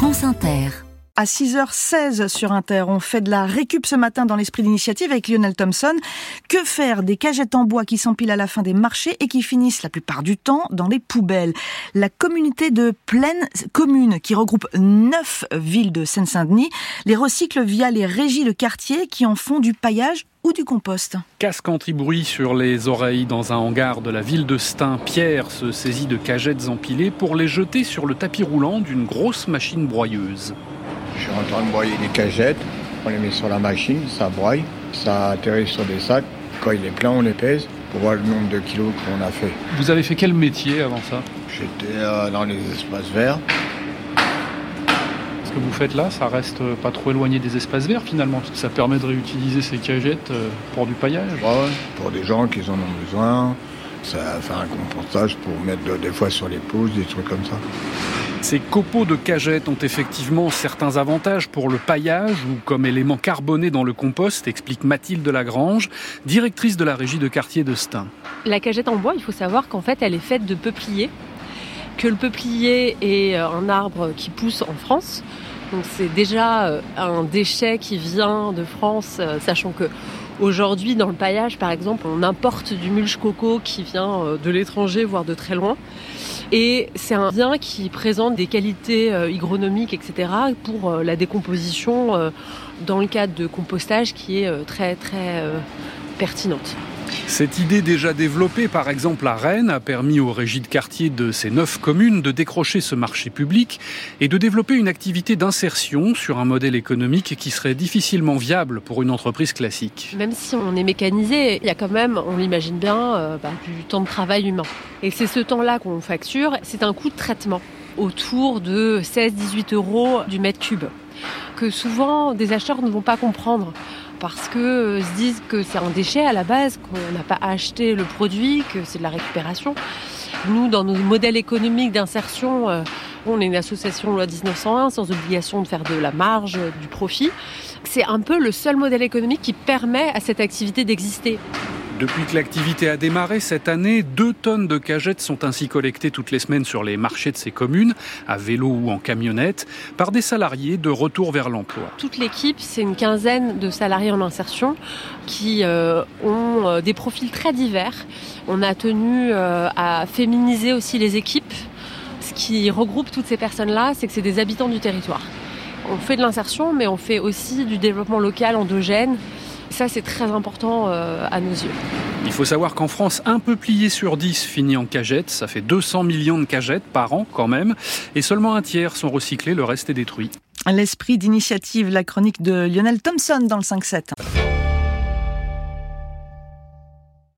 France Inter à 6h16 sur Inter. On fait de la récup ce matin dans l'esprit d'initiative avec Lionel Thompson. Que faire des cagettes en bois qui s'empilent à la fin des marchés et qui finissent la plupart du temps dans les poubelles? La communauté de Plaine Commune, qui regroupe neuf villes de Seine-Saint-Denis, les recycle via les régies de quartier qui en font du paillage ou du compost. Casque anti-bruit sur les oreilles dans un hangar de la ville de Stein, Pierre se saisit de cagettes empilées pour les jeter sur le tapis roulant d'une grosse machine broyeuse. Je suis en train de broyer des cagettes, on les met sur la machine, ça broye, ça atterrit sur des sacs. Quand il est plein, on les pèse pour voir le nombre de kilos qu'on a fait. Vous avez fait quel métier avant ça? J'étais euh, dans les espaces verts. Ce que vous faites là, ça reste pas trop éloigné des espaces verts finalement, parce que ça permet de réutiliser ces cagettes euh, pour du paillage. Ouais, pour des gens qui en ont besoin. Ça fait un compostage pour mettre des fois sur les pauses, des trucs comme ça. Ces copeaux de cagettes ont effectivement certains avantages pour le paillage ou comme élément carboné dans le compost, explique Mathilde Lagrange, directrice de la régie de quartier de Stein. La cagette en bois, il faut savoir qu'en fait, elle est faite de peupliers, le peuplier est euh, un arbre qui pousse en France. C'est déjà euh, un déchet qui vient de France, euh, sachant que aujourd'hui dans le paillage par exemple on importe du mulch coco qui vient de l'étranger voire de très loin. Et c'est un vin qui présente des qualités hygronomiques, etc., pour la décomposition dans le cadre de compostage qui est très, très pertinente. Cette idée déjà développée par exemple à Rennes a permis aux régies de quartier de ces neuf communes de décrocher ce marché public et de développer une activité d'insertion sur un modèle économique qui serait difficilement viable pour une entreprise classique. Même si on est mécanisé, il y a quand même, on l'imagine bien, bah, du temps de travail humain. Et c'est ce temps-là qu'on facture, c'est un coût de traitement autour de 16-18 euros du mètre cube souvent des acheteurs ne vont pas comprendre parce que euh, se disent que c'est un déchet à la base, qu'on n'a pas acheté le produit, que c'est de la récupération. Nous, dans nos modèles économiques d'insertion, euh, on est une association loi 1901 sans obligation de faire de la marge, du profit. C'est un peu le seul modèle économique qui permet à cette activité d'exister. Depuis que l'activité a démarré cette année, deux tonnes de cagettes sont ainsi collectées toutes les semaines sur les marchés de ces communes, à vélo ou en camionnette, par des salariés de retour vers l'emploi. Toute l'équipe, c'est une quinzaine de salariés en insertion qui euh, ont euh, des profils très divers. On a tenu euh, à féminiser aussi les équipes. Ce qui regroupe toutes ces personnes-là, c'est que c'est des habitants du territoire. On fait de l'insertion, mais on fait aussi du développement local endogène ça, c'est très important euh, à nos yeux. Il faut savoir qu'en France, un peu plié sur 10 finit en cagette. Ça fait 200 millions de cagettes par an quand même. Et seulement un tiers sont recyclés, le reste est détruit. L'esprit d'initiative, la chronique de Lionel Thompson dans le 5-7.